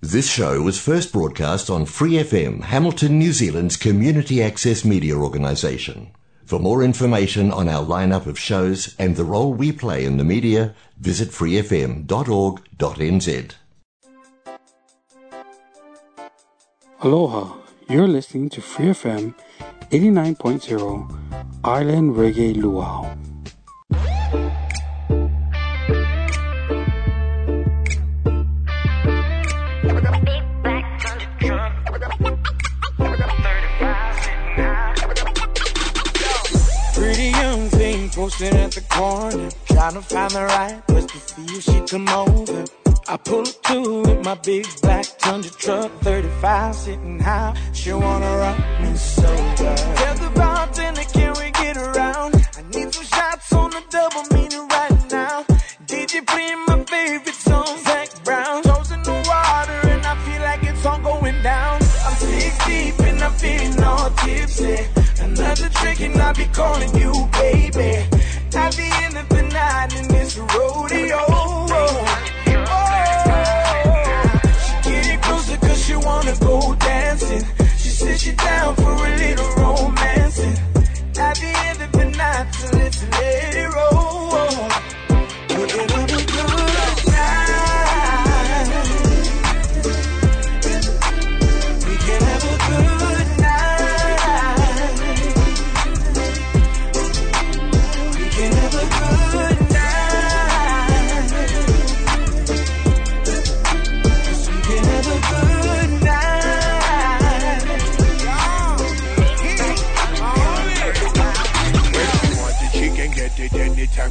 This show was first broadcast on Free FM, Hamilton, New Zealand's community access media organisation. For more information on our lineup of shows and the role we play in the media, visit freefm.org.nz. Aloha, you're listening to Free FM 89.0 Island Reggae Luau. Posted at the corner, trying to find the right place to see if she come over. I pull up to with my big black Tundra truck, 35 sitting high. She wanna rock me so bad. Tell the bartender, can we get around? I need some shots on the double meaning right now. DJ playing my favorite song, Zac Brown. Toes in the water and I feel like it's all going down. I'm six deep and I'm feeling all tipsy. Another trick and I'll be calling you baby. The end of the night in this rodeo.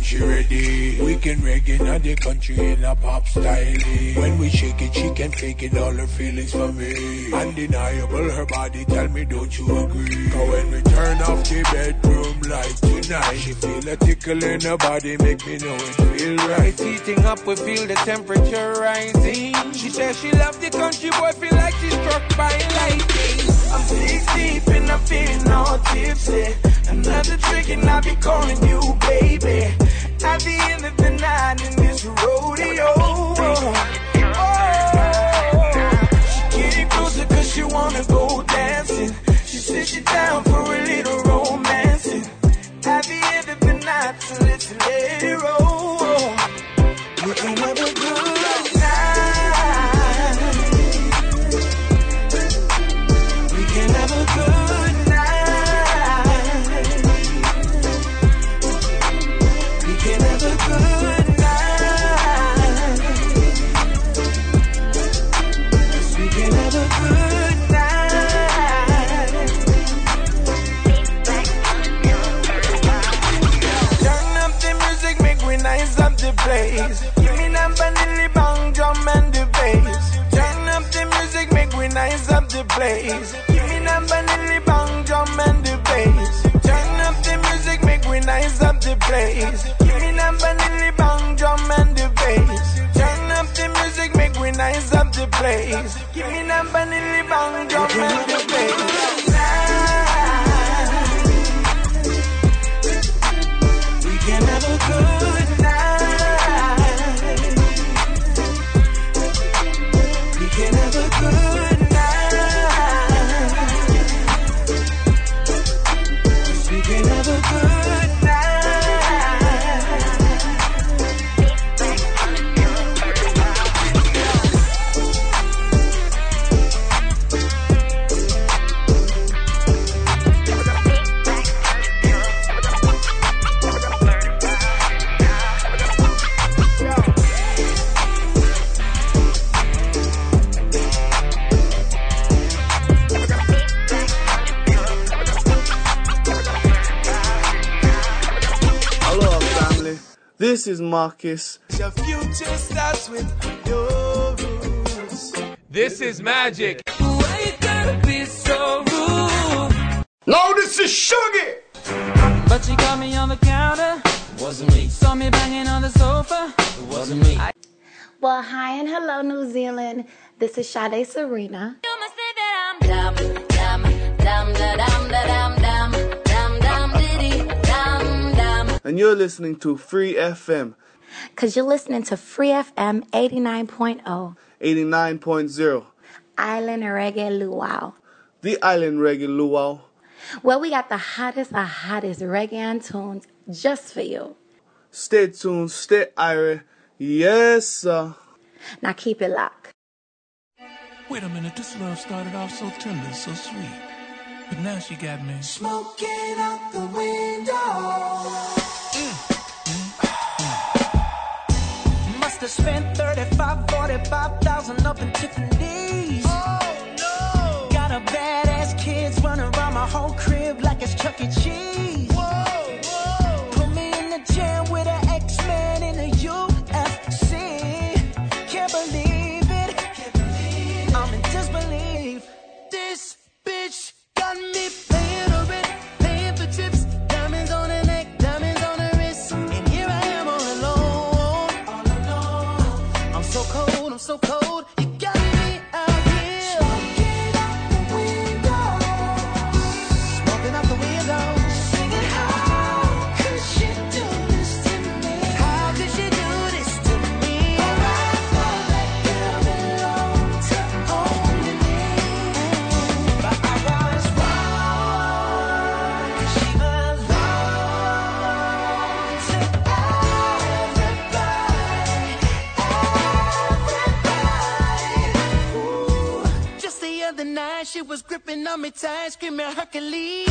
She ready. We can reggae in the country in a pop style. When we shake it, she can fake it, all her feelings for me. Undeniable, her body tell me, don't you agree? Cause when we turn off the bedroom light tonight, she feel a tickle in her body, make me know it feel right. It's heating up, we feel the temperature rising. She says she loves the country boy, feel like she's struck by lightning. I'm six deep and I'm feeling all tipsy. Another trick and I'll be calling you baby. At the end of the night in this rodeo. Oh, she getting closer cause she wanna go dancing. She said she down for a little romancing. At the end of the night, so let's let it roll. We can have a good place. Give me number nilly bang drum and the bass. Turn up the music, make we nice up the place. Give me number nilly bang drum and the bass. Turn up the music, make we nice up the place. Give me number nilly bang drum and the bass. Turn up the music, make we nice up the place. Give me number nilly bang drum and the bass. We can have a good This is Marcus. Your future starts with your rules. This is magic. Why you gotta be so rude? No, this is Shaggy! But she caught me on the counter. Wasn't me. Saw me banging on the sofa. Wasn't me. Well, hi and hello, New Zealand. This is Sade Serena. And you're listening to Free FM Because you're listening to Free FM 89.0. 89.0. Island Reggae Luau. The Island Reggae Luau. Well, we got the hottest of hottest reggae tunes just for you. Stay tuned, stay irie. Yes, sir. Now keep it locked. Wait a minute, this love started off so tender, so sweet. But now she got me smoking out the window. Must have spent 35, 45,000 up in Tiffany's. Me tight, screaming Hercules.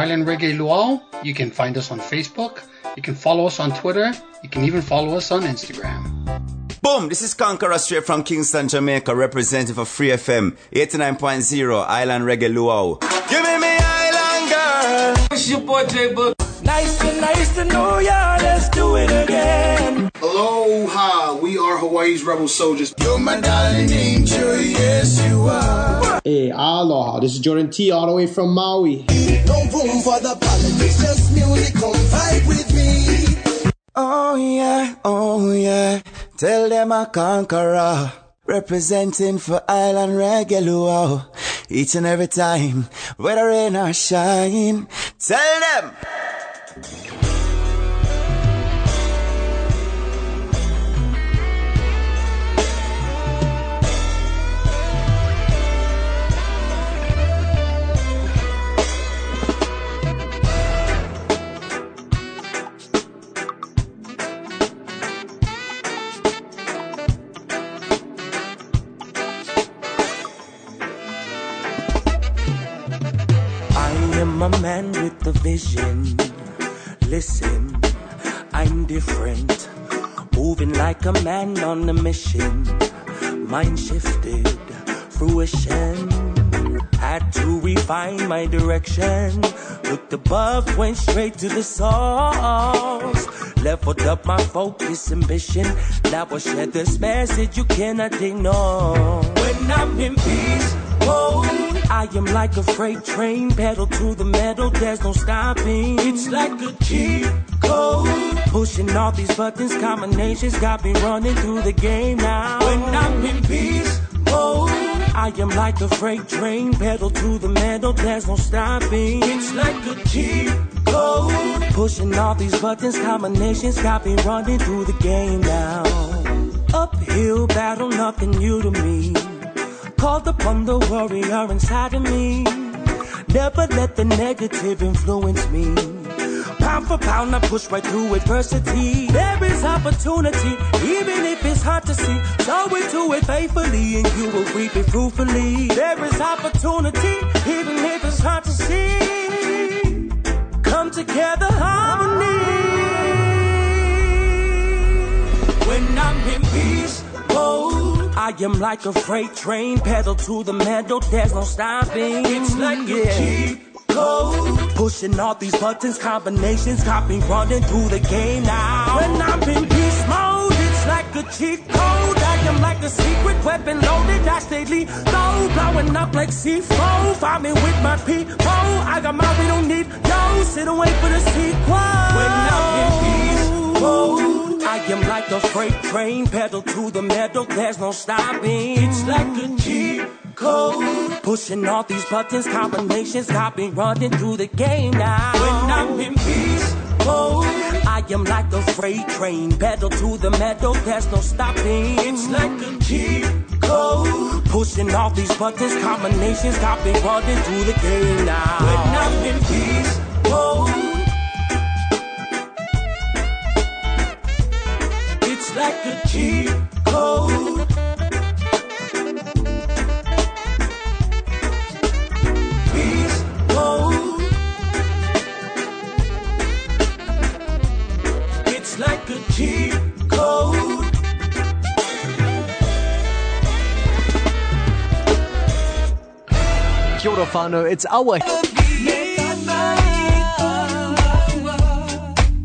Island Reggae Luau, you can find us on Facebook, you can follow us on Twitter, you can even follow us on Instagram. Boom, this is Conkarah straight from Kingston, Jamaica, representing for Free FM 89.0 Island Reggae Luau. Give me me Island girl. It's your boy J Boog. Nice to nice to know ya. Let's do it again. Aloha, we are Hawaii's Rebel Souljahz. You're my darling angel, yes you are. Eh, hey, aloha. This is Jordan T all the way from Maui. No room for the politics, just music, come vibe with me. Oh yeah, oh yeah. Tell them a Conkarah. Representing for Island Reggae Luau. Each and every time, whether rain or shine. Tell them. Mind shifted, fruition. Had to refine my direction. Looked above, went straight to the source. Leveled up my focus, ambition. Now I share this message you cannot ignore. When I'm in peace, oh, I am like a freight train, pedal to the metal, there's no stopping. It's like a cheat code. Pushing all these buttons, combinations got me running through the game now. When I'm in peace, oh, I am like a freight train, pedal to the metal, there's no stopping. It's like a cheat code. Pushing all these buttons, combinations got me running through the game now. Uphill battle, nothing new to me. Called upon the warrior inside of me. Never let the negative influence me. Pound for pound, I push right through adversity. There is opportunity, even if it's hard to see. Sow into it faithfully, and you will reap it fruitfully. There is opportunity, even if it's hard to see. Come together, harmony. When I'm in peace, oh, I am like a freight train, pedal to the metal, there's no stopping. It's like a cheat code. Pushing all these buttons, combinations, copy running through the game now. When I'm in peace mode, it's like a cheat code. I am like a secret weapon loaded, I stay lethal, blowing up like C4. Find me with my people. I got my, we don't need yo. Sit and wait for the sequel. When I'm in peace mode, I am like a freight train, pedal to the metal, there's no stopping. It's like a cheat code. Pushing all these buttons, combinations, copy running through the game now. When I'm in peace mode, I am like a freight train, pedal to the metal, there's no stopping. It's like a cheat code. Pushing all these buttons, combinations, copy running through the game now. When I'm in peace mode. It's like a cheat code. Kia ora whānau, it's Awa.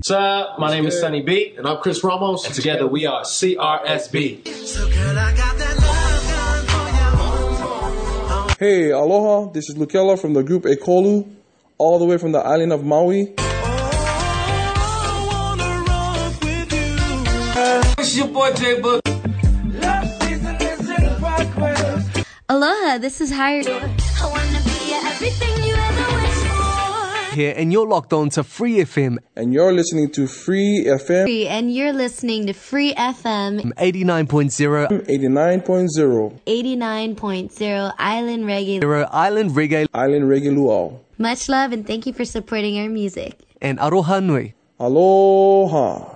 Sir, my name is Sunny B. And I'm Chris Ramos. And together we are CRSB. Hey, aloha. This is Lukela from the group Ekolu, all the way from the island of Maui. It's your boy J Boog. Aloha, this is Hirie. Here, and you're locked on to Free FM. And you're listening to Free FM Free, and you're listening to Free FM 89.0 89.0 89.0 Island Reggae. Zero Island Reggae Island Reggae Luau. Much love and thank you for supporting our music. and Aroha Nui. Aloha.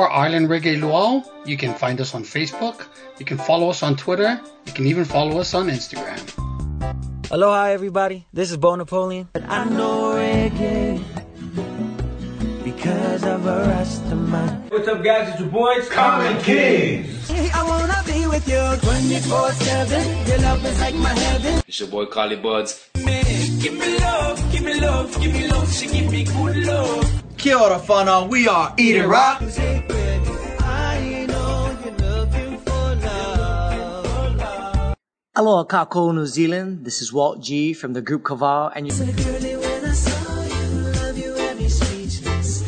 For more Island Reggae Luau, you can find us on Facebook, you can follow us on Twitter, you can even follow us on Instagram. Aloha, everybody. This is Bo Napoleon. I know reggae because of a Rastaman. What's up, guys? It's your boys, Common Kings. I wanna be with you 24 7. Your love is like my heaven. It's your boy, Carly Buds. Give me love, give me love, give me love. She give me good love. Kia ora whanau, we are Eat It Rock. Aloha, Kako, New Zealand. This is Walt G from the group Kaval, and you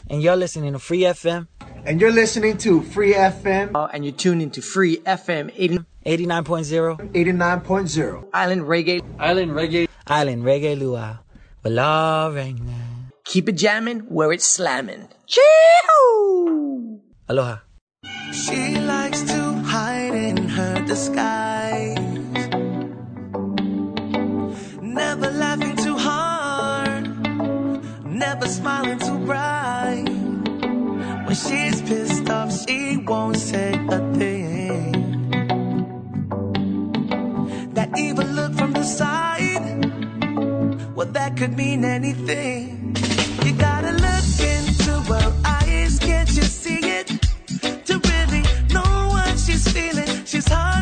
and you're listening to Free FM. And you're listening to Free FM. Uh, and you're tuned into Free FM 80, 89.0. 89.0. Island Reggae. Island Reggae. Island Reggae Luau. Wala Regna. Keep it jamming where it's slamming. Chee-hoo! Aloha. She likes to hide in her disguise. Smiling too bright. When she's pissed off, she won't say a thing. That evil look from the side. Well, that could mean anything. You gotta look into her eyes, can't you see it? To really know what she's feeling. She's hard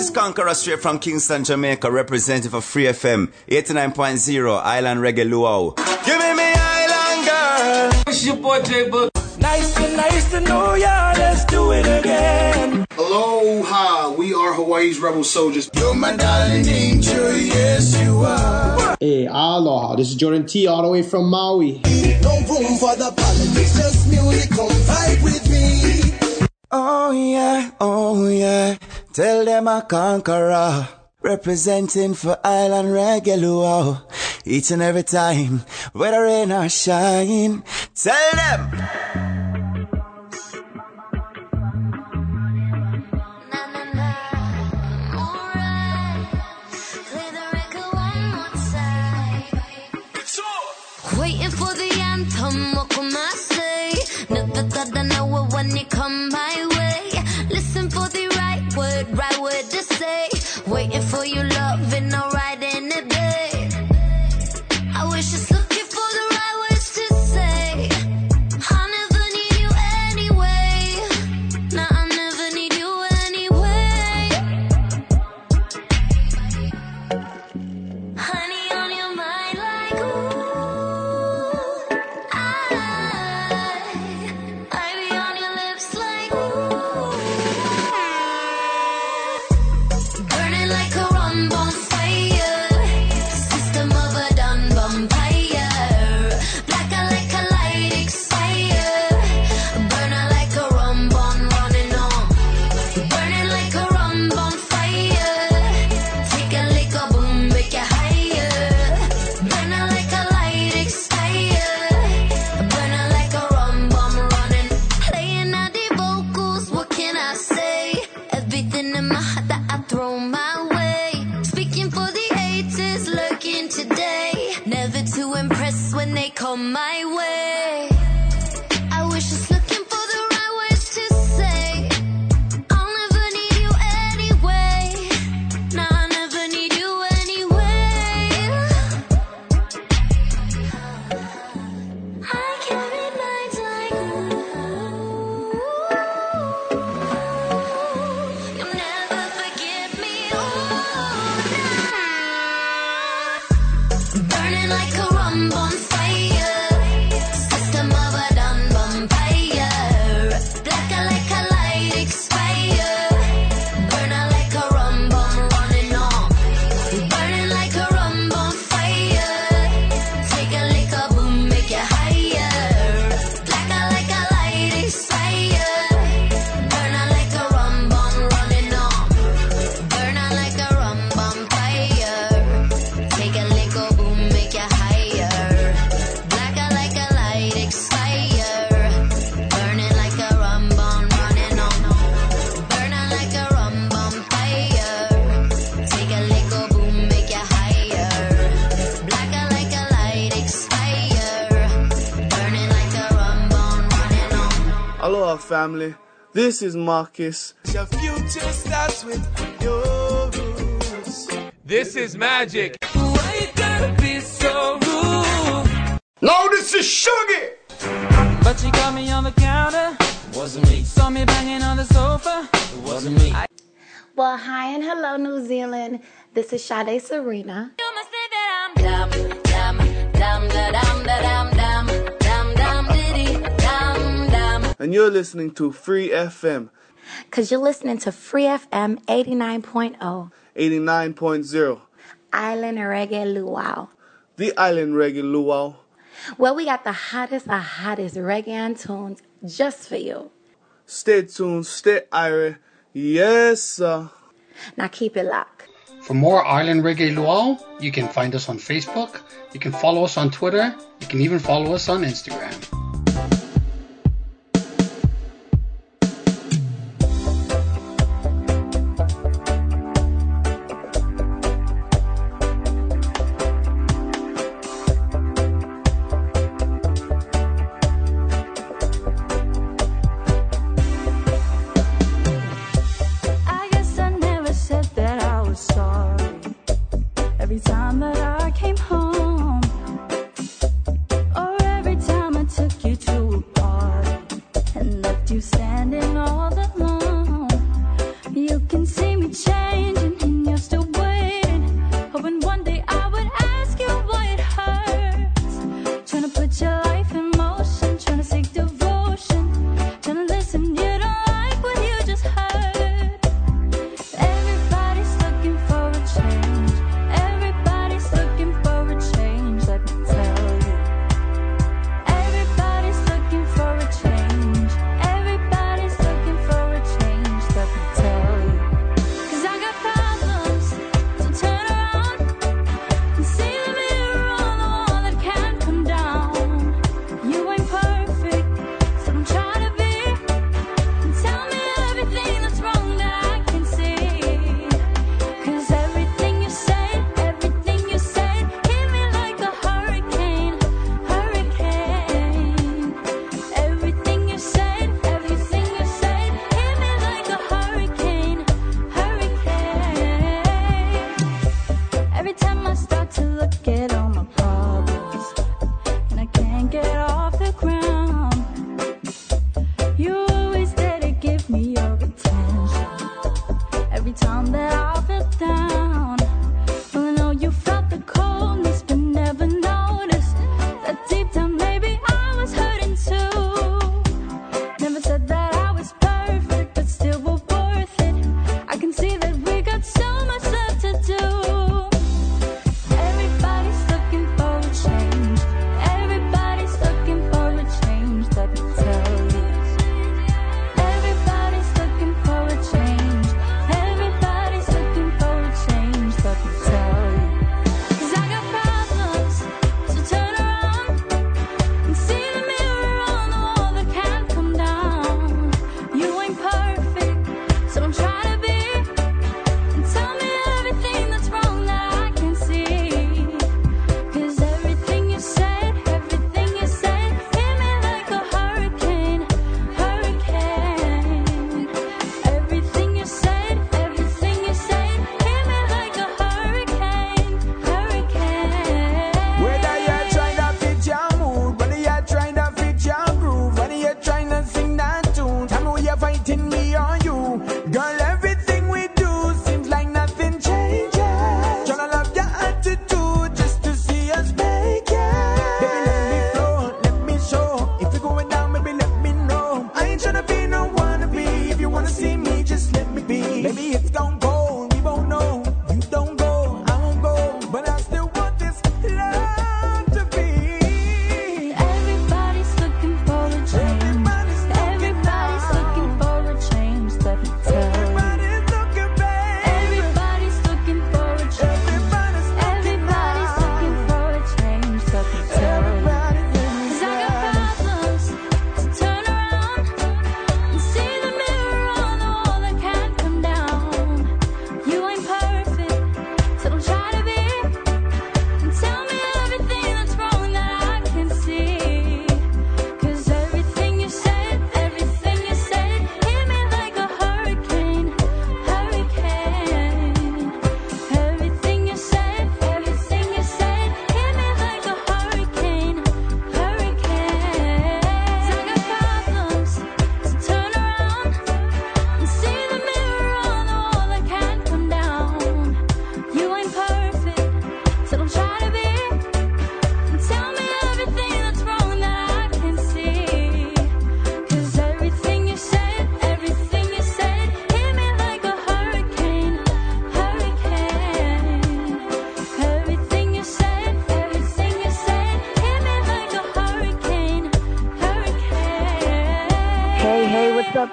Conkarah straight from Kingston, Jamaica, representing for Free FM 89.0 Island Reggae Luau. Give me me Island girl. It's your boy J Boog. Nice to nice to know ya. Let's do it again. Aloha, we are Hawaii's Rebel Souljahz. You're my darling angel, yes you are. Hey, aloha. This is Jordan T, all the way from Maui. No room for the politics, just music, come vibe with me. Oh yeah, oh yeah. Tell them a Conkarah. Representing for Island Reggae Luau. Each and every time, whether rain or shine. Tell them. Family. This is Marcus. Your future starts with your rules. This is magic. Why you gotta be so rude? No, this is Shaggy. But she caught me on the counter. Wasn't me. Saw me banging on the sofa. It wasn't me. Well, hi and hello, New Zealand. This is Sade Serena. And you're listening to Free FM Because you're listening to Free FM 89.0, 89.0, Island Reggae Luau. the Island Reggae Luau. Well, we got the hottest of hottest reggae tunes just for you. Stay tuned, stay irie. Yes, sir. Now keep it locked. For more Island Reggae Luau, you can find us on Facebook, you can follow us on Twitter, you can even follow us on Instagram.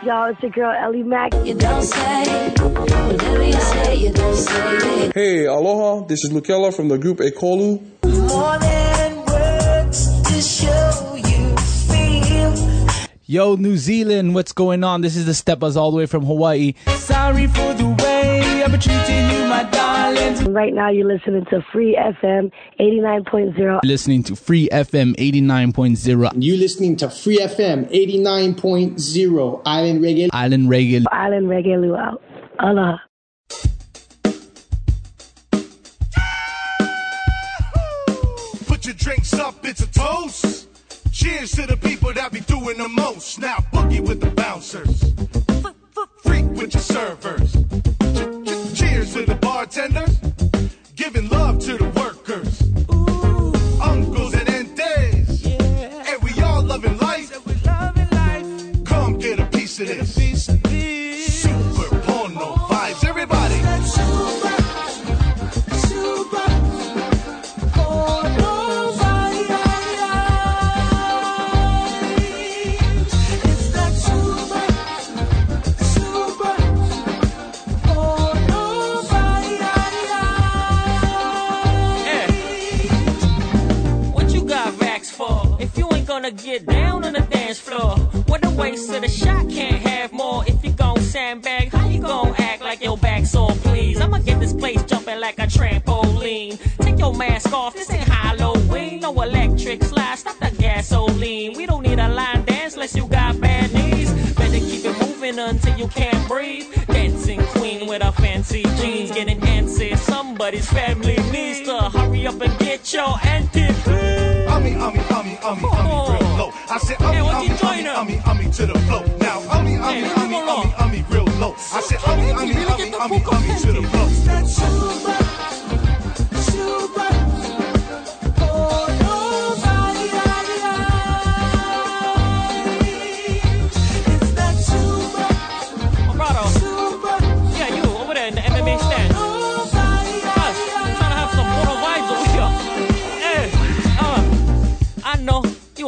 Y'all? It's your girl Ellie Mack. You don't say, whatever you say, you don't say. Hey, aloha. This is Lukela from the group Ekolu. More than words to show you feel. Yo, New Zealand, what's going on? This is the Steppers all the way from Hawaii. Sorry for the way I've treating you, my darling. Right now, you're listening to Free FM 89.0. Listening to Free FM 89.0. You listening to Free FM 89.0 Island Reggae. Island Reggae. Island Reggae Luau. Aloha. Put your drinks up, it's a toast. Cheers to the people that be doing the most. Now boogie with the bouncers. F- f- Freak with your servers. Ch- ch- Cheers to the bartenders. Giving love to the workers. Uncles and aunties. And we all loving life. Come get a piece of this. You ain't gonna get down on the dance floor, what a waste of the shot can't have more. If you gon' sandbag, how you gon' act like your back's all please? I'ma get this place jumping like a trampoline. Take your mask off, this ain't Halloween. No electric slide, stop the gasoline. We don't need a line dance unless you got bad knees. Better keep it moving until you can't breathe. Dancing queen with her fancy jeans, getting antsy. Somebody's family needs to hurry up and get your anti Ummy, ummy, ummy, ummy, ummy, real low. I said ummy, Hey, what ummy, you ummy, join up? ummy, ummy to the flow. Now ummy, ummy, Hey, ummy, come ummy, ummy, real low. I said ummy, ummy, ummy, ummy, ummy to the flow.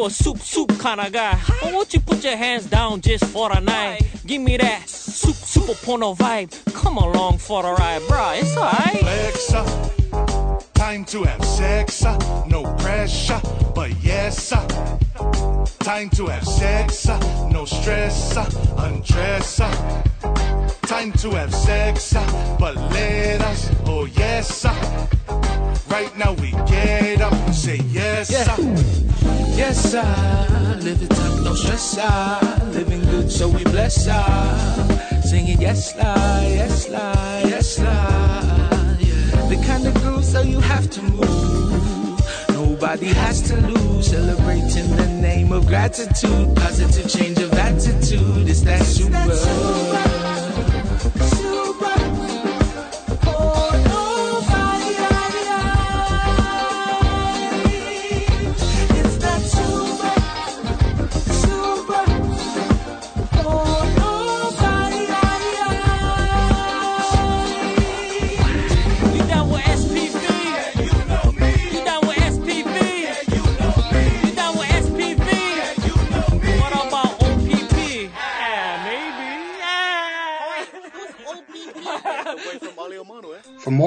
You a soup soup kind of guy. But won't you put your hands down just for a night? Give me that soup super porno vibe. Come along for the ride, bruh. It's alright. Flex up. Time to have sex, uh, no pressure, but yes, uh. Time to have sex, uh, no stress, uh, undress. Time to have sex, uh, but let us, oh yes, uh. Right now we get up and say yes, uh. Yes, I live it up, no stress. I living good, so we bless. I singing yes, lie, yes, lie, yes, lie. Yeah. The kind of groove, so you have to move. Nobody has to lose. Celebrating the name of gratitude, positive change of attitude. It's that super. You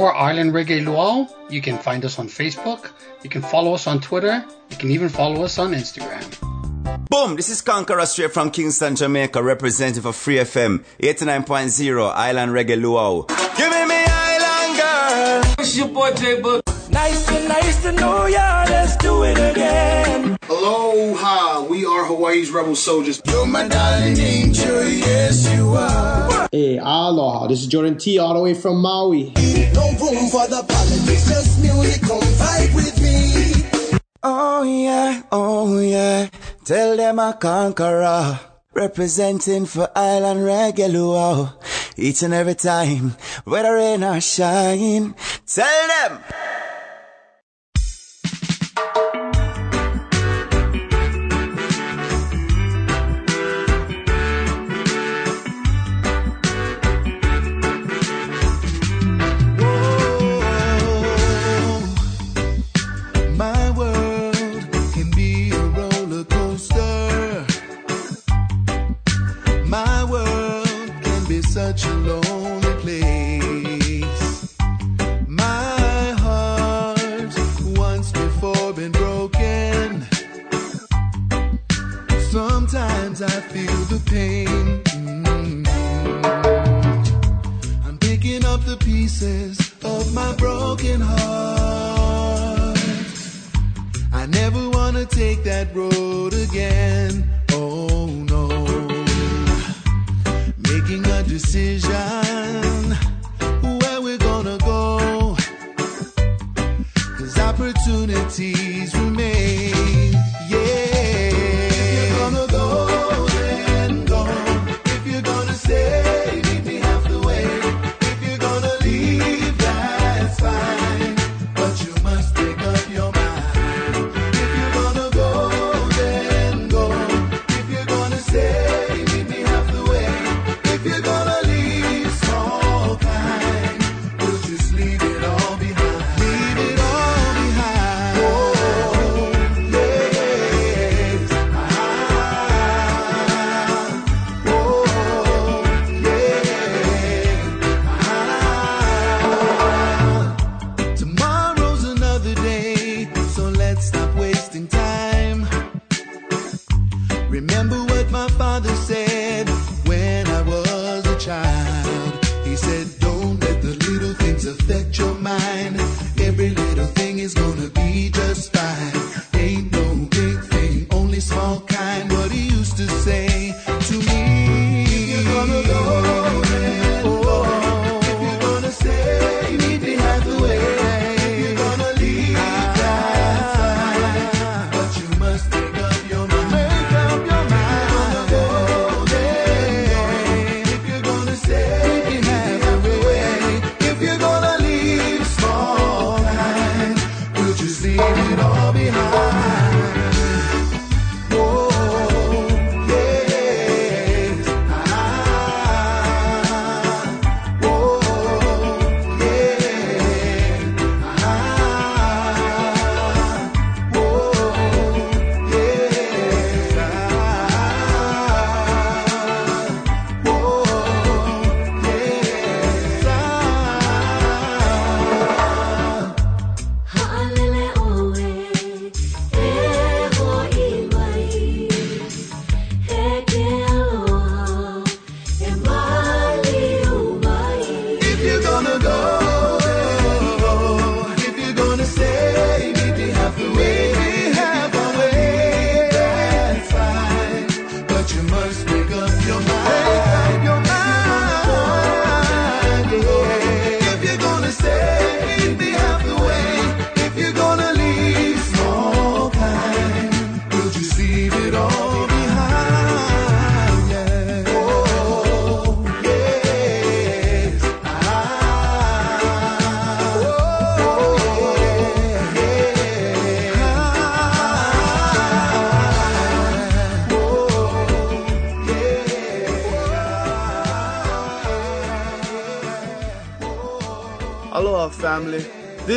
For more Island Reggae Luau, you can find us on Facebook, you can follow us on Twitter, you can even follow us on Instagram. Boom, this is Conkarah straight from Kingston, Jamaica, representing for Free FM 89.0 Island Reggae Luau. Give me me Island girl. It's your boy J Boog. Nice to nice to know ya. Let's do it again. Aloha, we are Hawaii's Rebel Souljahz. You're my darling angel, yes you are. Hey, aloha. This is Jordan T all the way from Maui. No room for the politics, just music, come vibe with me. Oh yeah, oh yeah. Tell them a Conkarah. Representing for Island Reggae Each and every time, whether rain or shine. Tell them. take that road again.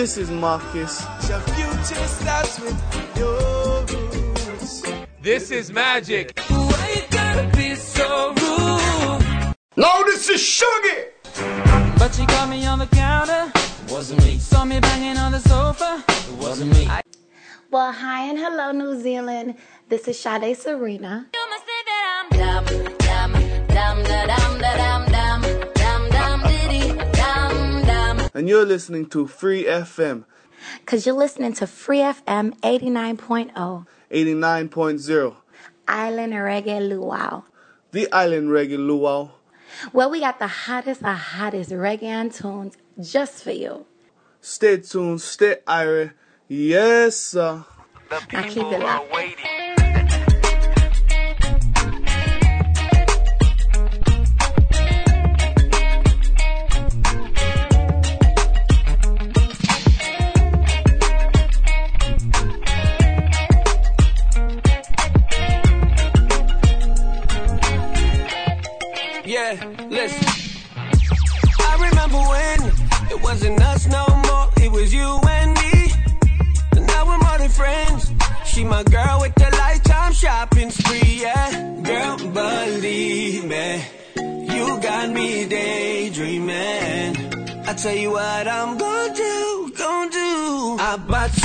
This is Marcus. This is Magic. So no, this is Sugar. But you got me on the counter. It wasn't me. Saw me banging on the sofa. It wasn't me. Well, hi and hello, New Zealand. This is Sade Serena. and you're listening to Free FM. Because you're listening to Free FM 89.0. 89.0. Island Reggae Luau. The Island Reggae Luau. Well, we got the hottest of hottest reggae tunes just for you. Stay tuned, stay irie, Yes, sir. The people I keep it locked. are waiting. tell you what I'm gonna do, gonna do. I bought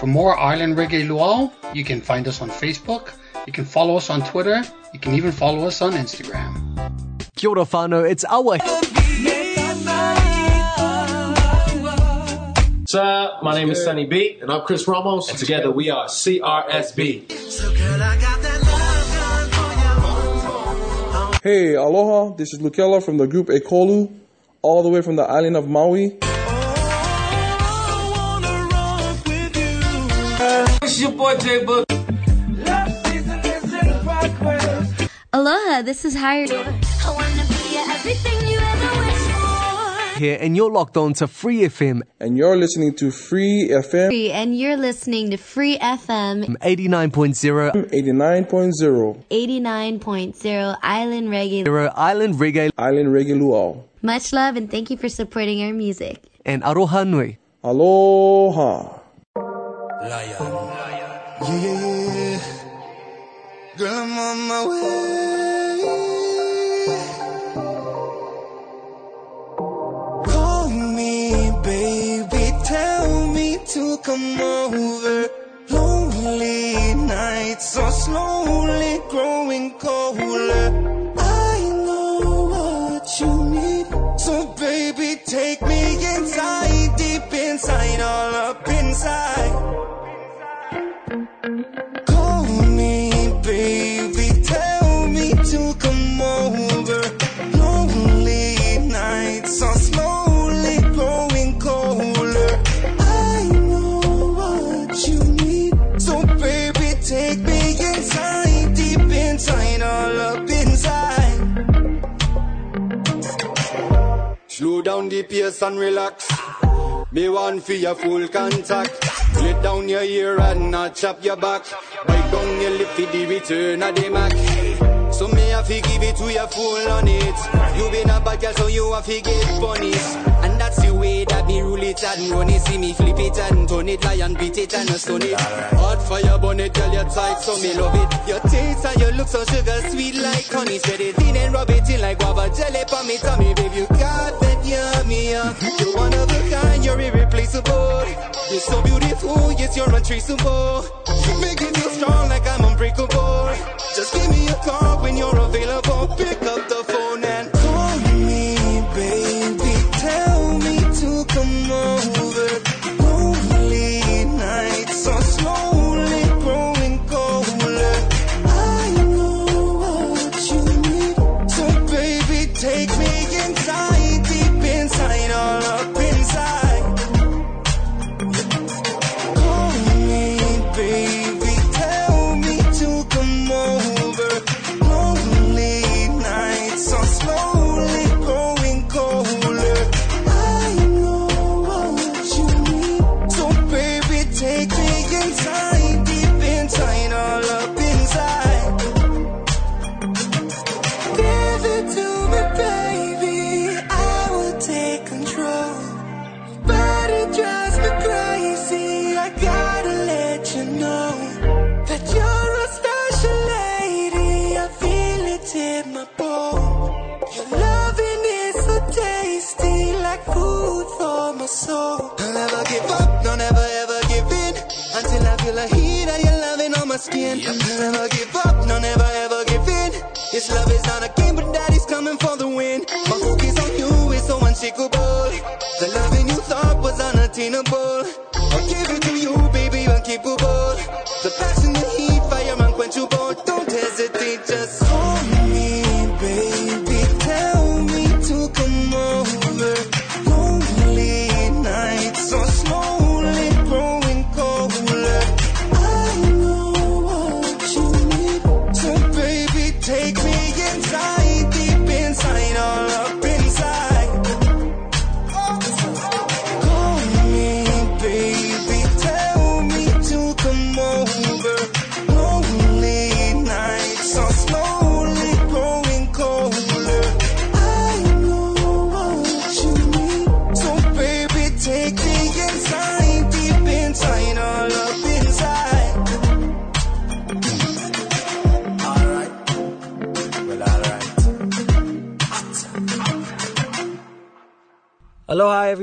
For more Island Reggae Luau, you can find us on Facebook, you can follow us on Twitter, you can even follow us on Instagram. Kia ora whānau, it's our Sir, my name is Sunny B, and I'm Chris Ramos, and together we are CRSB. Hey, aloha. This is Lukela from the group Ekolu, all the way from the island of Maui. It's your boy J Boog. Aloha, this is Hirie. I wanna be everything you ever wish for. here, and you're locked on to Free FM. And you're listening to Free FM Free, and you're listening to Free FM 89.0 89.0 89.0 Island Reggae. Island Reggae Island Reggae Luau. Much love and thank you for supporting our music. and Aroha Nui. Aloha. Yeah, yeah, yeah. Girl, I'm on my way. Call me, baby. Tell me to come over. Lonely nights are slowly growing colder. I know what you need. So, baby, take me inside, inside, all up inside. Call me, baby. Tell me to come over. Lonely nights are slowly growing colder. I know what you need. So, baby, take me inside, deep inside, all up inside. Slow down the pace and relax. Me want for your full contact. Let down your ear and not chop your back. Bite down your lip for the return of the Mac. So me have to give it to you full on it. You been a bad girl, so you have to get punished. Way that me rule it and run it. See me flip it and turn it, lie and beat it and stone it. Hot fire burn it, girl, you're tight, so me love it. Your taste and your look so sugar sweet like honey. Spread it in and rub it in like guava jelly for me, tummy, babe. You got that yummy, yeah. You're one of a kind, you're irreplaceable. You're so beautiful, yes, you're untraceable. You make me feel strong like I'm unbreakable. Just give me a call when you're available. Pick up the phone and skin. Never give up, no, never ever give in. This love is not a game, but daddy's coming for the win. My focus on you is so unshakable. The loving you thought was unattainable.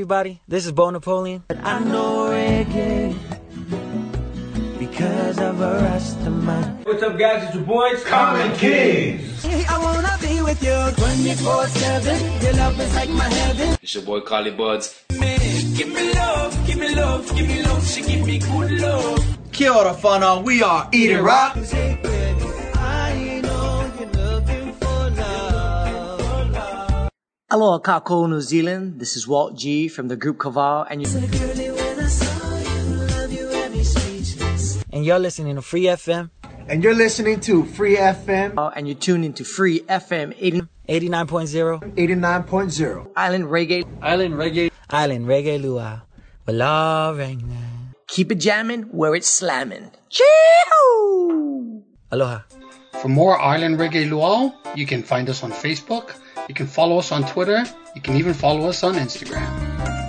Everybody. This is Bo Napoleon. I know reggae because of a Rastaman. What's up, guys? It's your boys, Common Kings. I wanna be with you 24 7. Your love is like my heaven. It's your boy Carly Buds. Give me love, give me love, give me love, she give me good love. Kia ora whānau, we are Eat It Rock. Aloha, Kako, New Zealand. This is Walt G from the group Kaval, and you and you're listening to Free FM. And you're listening to Free FM. Uh, and you're tuned into Free FM 80, 89.0. 89.0. Island Reggae. Island Reggae. Island Reggae Luau. Wala Regna. Keep it jamming where it's slamming. Chee-hoo! Aloha. For more Island Reggae Luau, you can find us on Facebook, you can follow us on Twitter, you can even follow us on Instagram.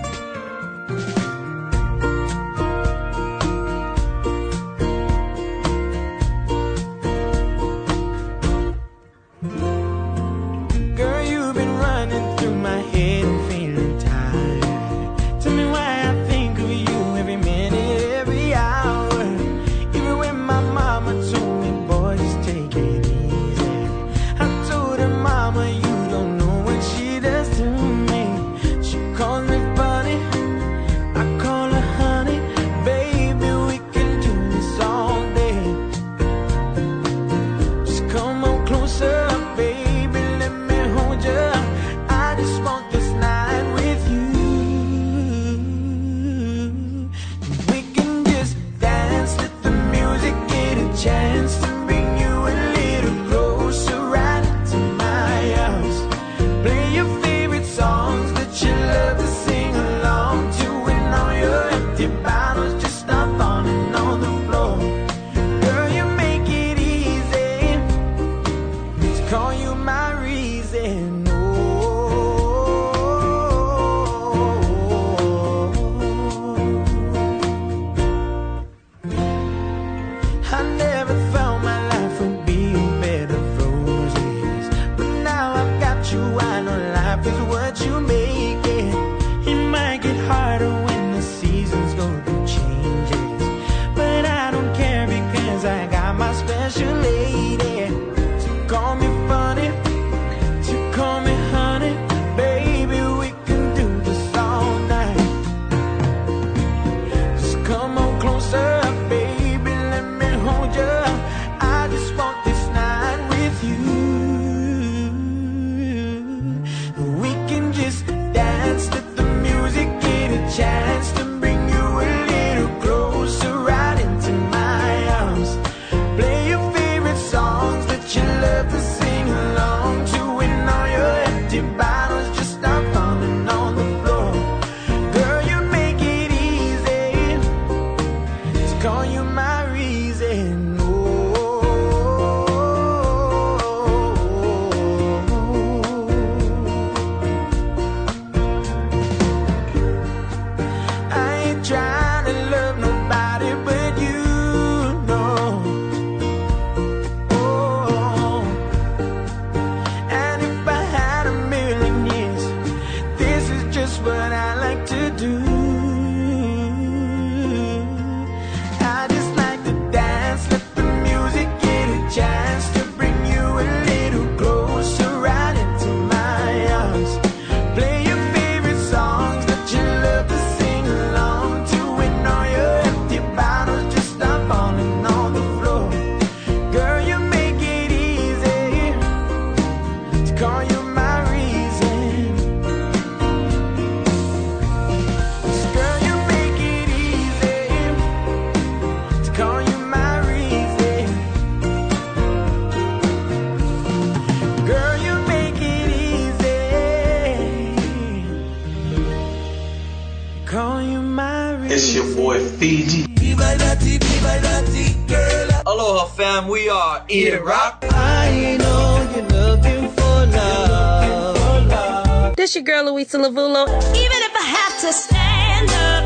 eat rock. I know you're looking for love. This your girl Louisa Lavulo. Even if I have to stand up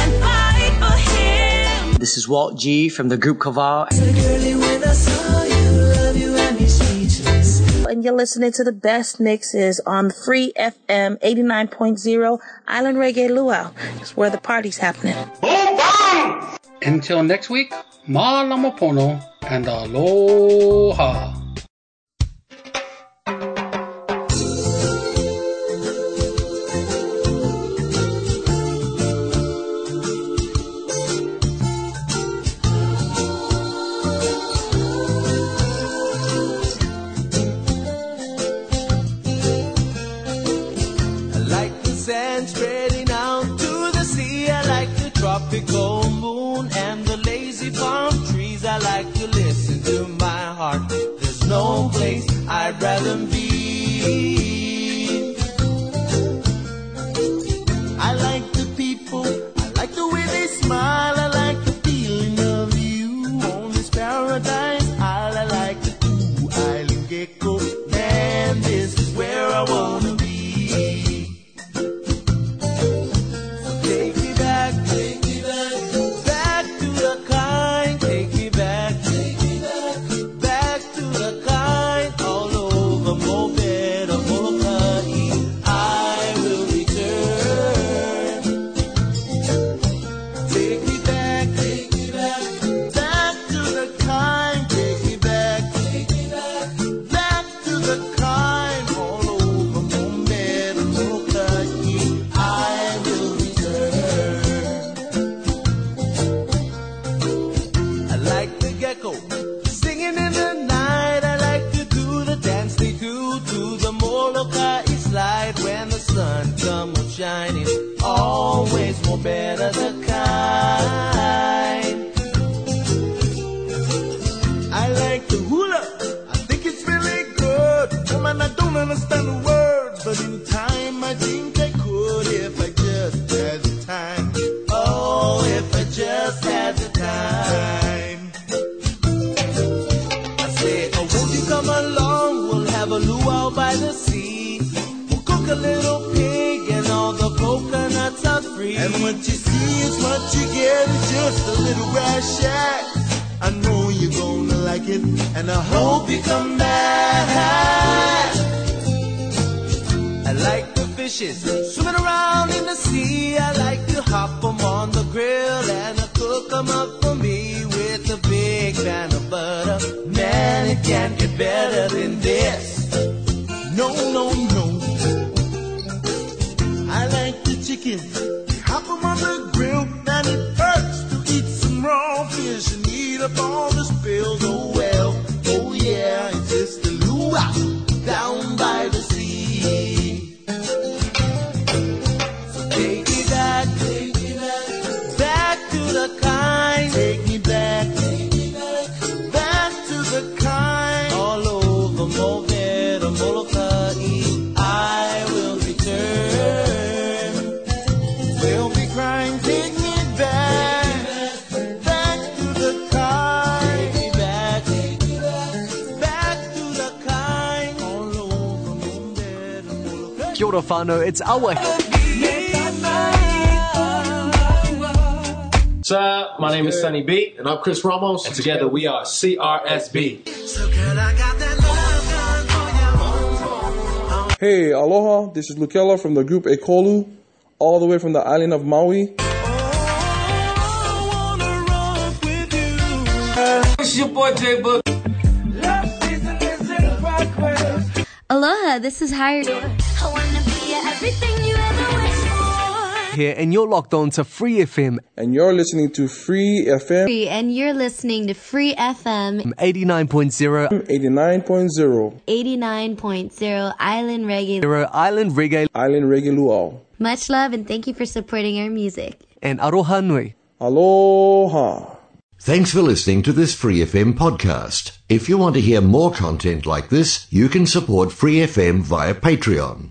and fight for him. This is Walt G from the group Caval. And you're listening to the best mixes on Free FM 89.0 Island Reggae Luau. It's where the party's happening. Until next week, Ma Malamopono. and aloha。you. Kia ora whānau, it's our... Sir, my name is Sunny B, and I'm Chris Ramos, and together we are CRSB. Hey, aloha. This is Lukela from the group Ekolu, all the way from the island of Maui. It's your boy J Boog. Aloha, this is Hirie. I wanna be everything you ever wished for. Here, and you're locked on to Free FM. And you're listening to Free FM Free, and you're listening to Free FM 89.0 89.0 89.0 Island Reggae. Zero Island Reggae Island Reggae Luau. Much love and thank you for supporting our music. and Aroha Nui. Aloha. Thanks for listening to this Free FM podcast. If you want to hear more content like this, you can support Free FM via Patreon.